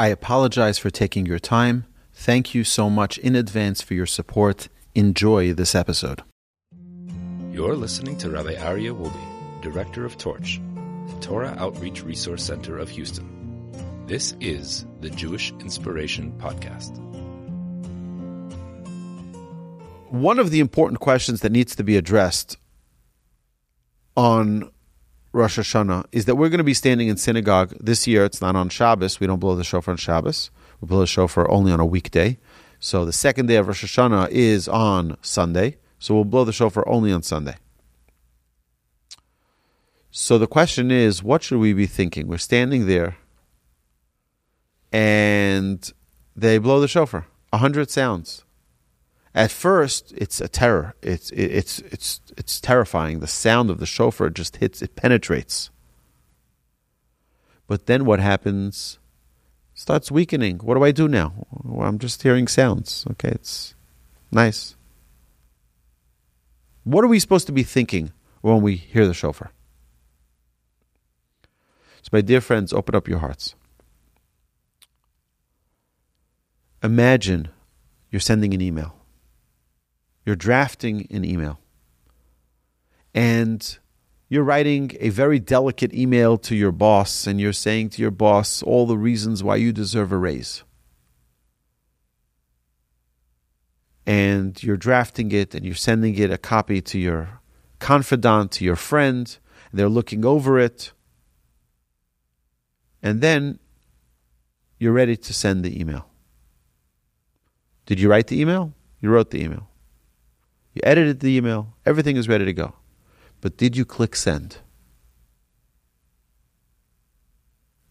I apologize for taking your time. Thank you so much in advance for your support. Enjoy this episode. You're listening to Rabbi Aryeh Wolbe, Director of Torch, the Torah Outreach Resource Center of Houston. This is the Jewish Inspiration Podcast. One of the important questions that needs to be addressed on Rosh Hashanah is that we're going to be standing in synagogue this year. It's not on Shabbos. We don't blow the shofar on Shabbos. We blow the shofar only on a weekday. So the second day of Rosh Hashanah is on Sunday. So we'll blow the shofar only on Sunday. So the question is, what should we be thinking? We're standing there, and they blow the shofar. A hundred sounds. At first, it's a terror. It's it's it's it's terrifying. The sound of the shofar just hits. It penetrates. But then what happens? Starts weakening. What do I do now? Well, I'm just hearing sounds. Okay, it's nice. What are we supposed to be thinking when we hear the shofar? So, my dear friends, open up your hearts. Imagine you're sending an email you're drafting an email and you're writing a very delicate email to your boss and you're saying to your boss all the reasons why you deserve a raise. And you're drafting it and you're sending it a copy to your confidant, to your friend, they're looking over it. And then you're ready to send the email. Did you write the email? You wrote the email. You edited the email, everything is ready to go. But did you click send?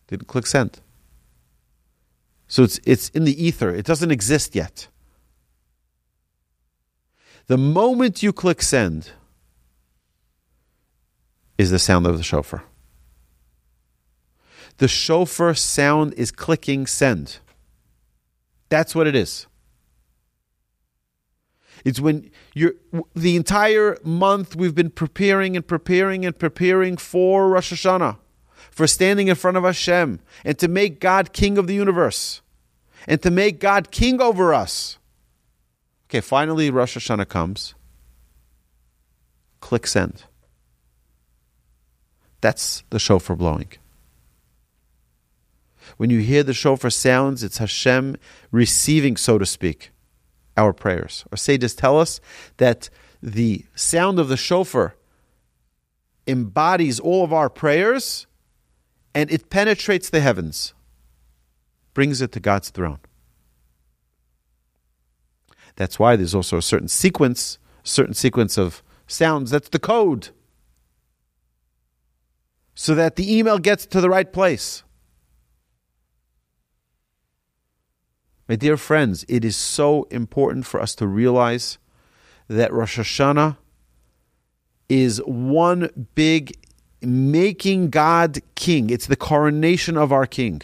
Didn't click send. So it's, it's in the ether, it doesn't exist yet. The moment you click send is the sound of the shofar. The shofar sound is clicking send. That's what it is. It's when you're the entire month we've been preparing and preparing and preparing for Rosh Hashanah, for standing in front of Hashem and to make God king of the universe and to make God king over us. Okay, finally Rosh Hashanah comes. Click send. That's the shofar blowing. When you hear the shofar sounds, it's Hashem receiving, so to speak our prayers. Our sages tell us that the sound of the shofar embodies all of our prayers and it penetrates the heavens, brings it to God's throne. That's why there's also a certain sequence, certain sequence of sounds. That's the code. So that the email gets to the right place. My dear friends, it is so important for us to realize that Rosh Hashanah is one big making God king. It's the coronation of our king.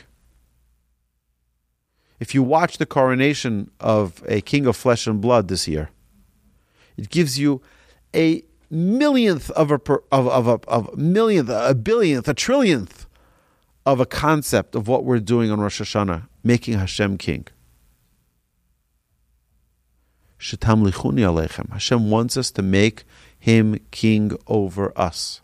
If you watch the coronation of a king of flesh and blood this year, it gives you a millionth of a of of a, of millionth, a billionth, a trillionth of a concept of what we're doing on Rosh Hashanah, making Hashem king. Hashem wants us to make him king over us.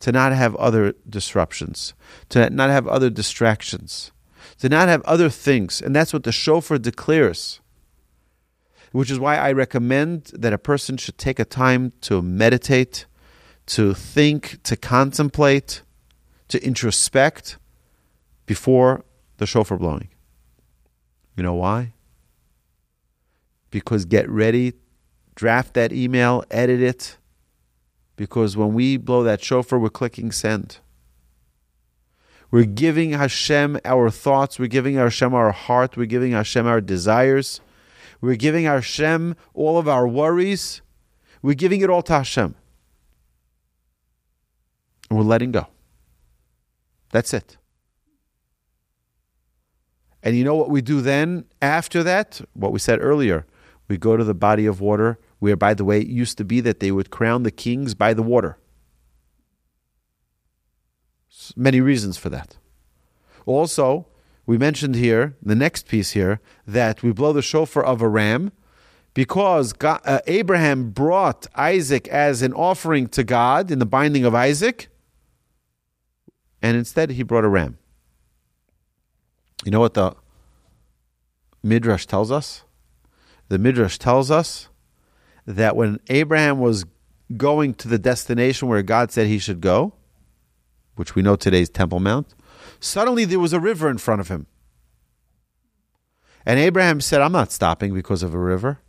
To not have other disruptions, to not have other distractions, to not have other things. And that's what the shofar declares. which is why I recommend that a person should take a time to meditate, to think, to contemplate, to introspect before the shofar blowing. You know why? Because get ready, draft that email, edit it, because when we blow that shofar, we're clicking send. We're giving Hashem our thoughts. We're giving Hashem our heart. We're giving Hashem our desires. We're giving Hashem all of our worries. We're giving it all to Hashem. And we're letting go. That's it. And you know what we do then after that? What we said earlier. We go to the body of water where, by the way, it used to be that they would crown the kings by the water. Many reasons for that. Also, we mentioned here, the next piece here, that we blow the shofar of a ram because God, uh, Abraham brought Isaac as an offering to God in the binding of Isaac, and instead he brought a ram. You know what the Midrash tells us? The Midrash tells us that when Abraham was going to the destination where God said he should go, which we know today is Temple Mount, suddenly there was a river in front of him. And Abraham said, I'm not stopping because of a river.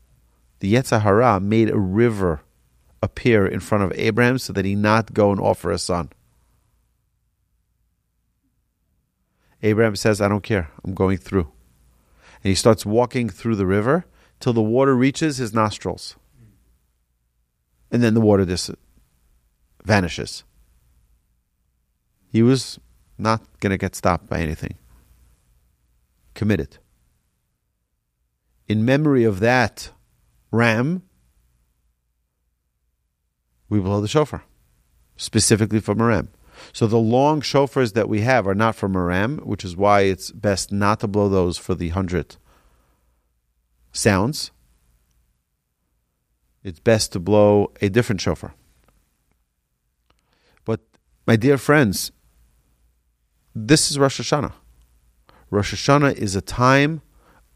The Yetzer Hara made a river appear in front of Abraham so that he not go and offer a son. Abraham says, I don't care. I'm going through. And he starts walking through the river till the water reaches his nostrils and then the water dis- vanishes. He was not going to get stopped by anything. Committed. In memory of that ram, we blow the shofar, specifically from a ram. So the long shofars that we have are not from a ram, which is why it's best not to blow those for the hundred sounds it's best to blow a different shofar. But, my dear friends, this is Rosh Hashanah. Rosh Hashanah is a time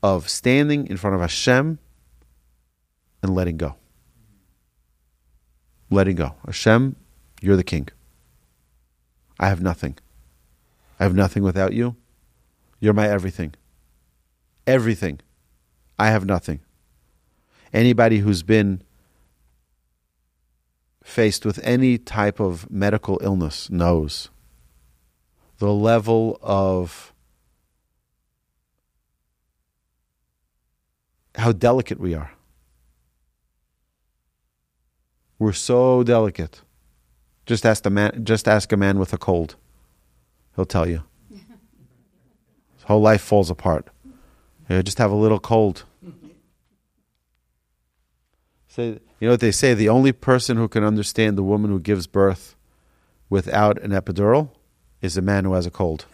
of standing in front of Hashem and letting go. Letting go. Hashem, you're the king. I have nothing. I have nothing without you. You're my everything. Everything. I have nothing. Anybody who's been faced with any type of medical illness knows the level of how delicate we are. We're so delicate. Just ask a man. Just ask a man with a cold. He'll tell you. His whole life falls apart. You just have a little cold. Say, you know what they say? The only person who can understand the woman who gives birth without an epidural is a man who has a cold.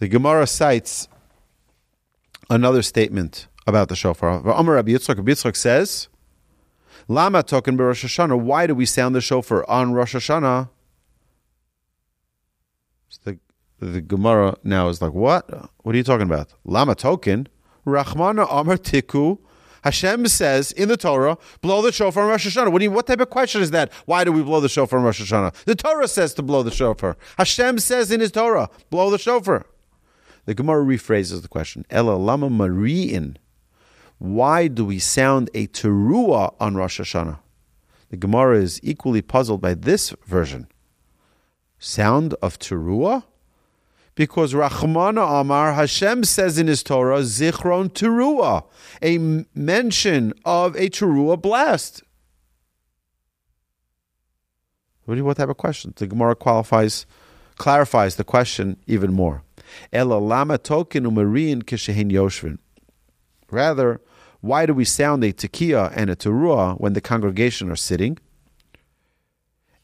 the Gemara cites another statement about the shofar. Amar Rabbi Yitzchak, Rabbi Yitzchak says, Lama token Rosh Hashanah. Why do we sound the shofar on Rosh Hashanah? So the, the Gemara now is like, what? What are you talking about? Lama token? Rachmana Amar Tiku. Hashem says in the Torah, blow the shofar on Rosh Hashanah. What, you, what, type of question is that? Why do we blow the shofar on Rosh Hashanah? The Torah says to blow the shofar. Hashem says in his Torah, blow the shofar. The Gemara rephrases the question. Ela lama mari'in. Why do we sound a teruah on Rosh Hashanah? The Gemara is equally puzzled by this version. Sound of teruah? Because Rachmana Amar Hashem says in His Torah Zichron Teruah, a mention of a Teruah blast. What, do you, what type of question? The Gemara qualifies, clarifies the question even more. Ela lama umarin kishehin yoshvin. Rather, why do we sound a tekiah and a teruah when the congregation are sitting?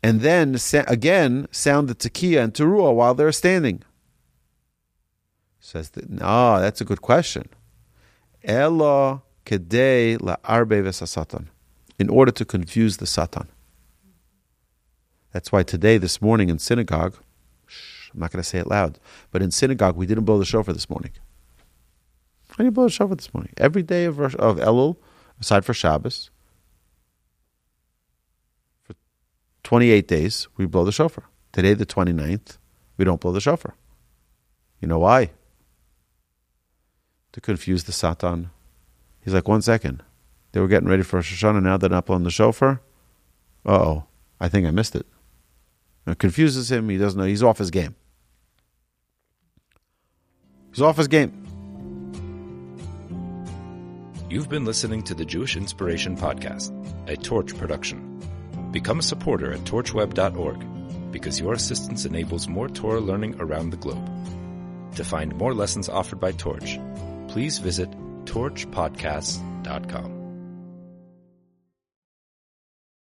And then again sound the tekiah and teruah while they're standing. Says that, ah, no, that's a good question. Elo kedei la'arbe v'sasatan. In order to confuse the Satan. That's why today, this morning in synagogue, shh, I'm not going to say it loud, but in synagogue, we didn't blow the shofar this morning. I didn't blow the shofar this morning. Every day of, of Elul, aside for Shabbos, for 28 days, we blow the shofar. Today, the 29th, we don't blow the shofar. You know why? To confuse the Satan. He's like, one second. They were getting ready for Rosh Hashanah, now they're not blowing the shofar. Uh oh, I think I missed it. It confuses him. He doesn't know. He's off his game. He's off his game. You've been listening to the Jewish Inspiration Podcast, a Torch production. Become a supporter at torchweb.org because your assistance enables more Torah learning around the globe. To find more lessons offered by Torch, please visit torchpodcasts.com.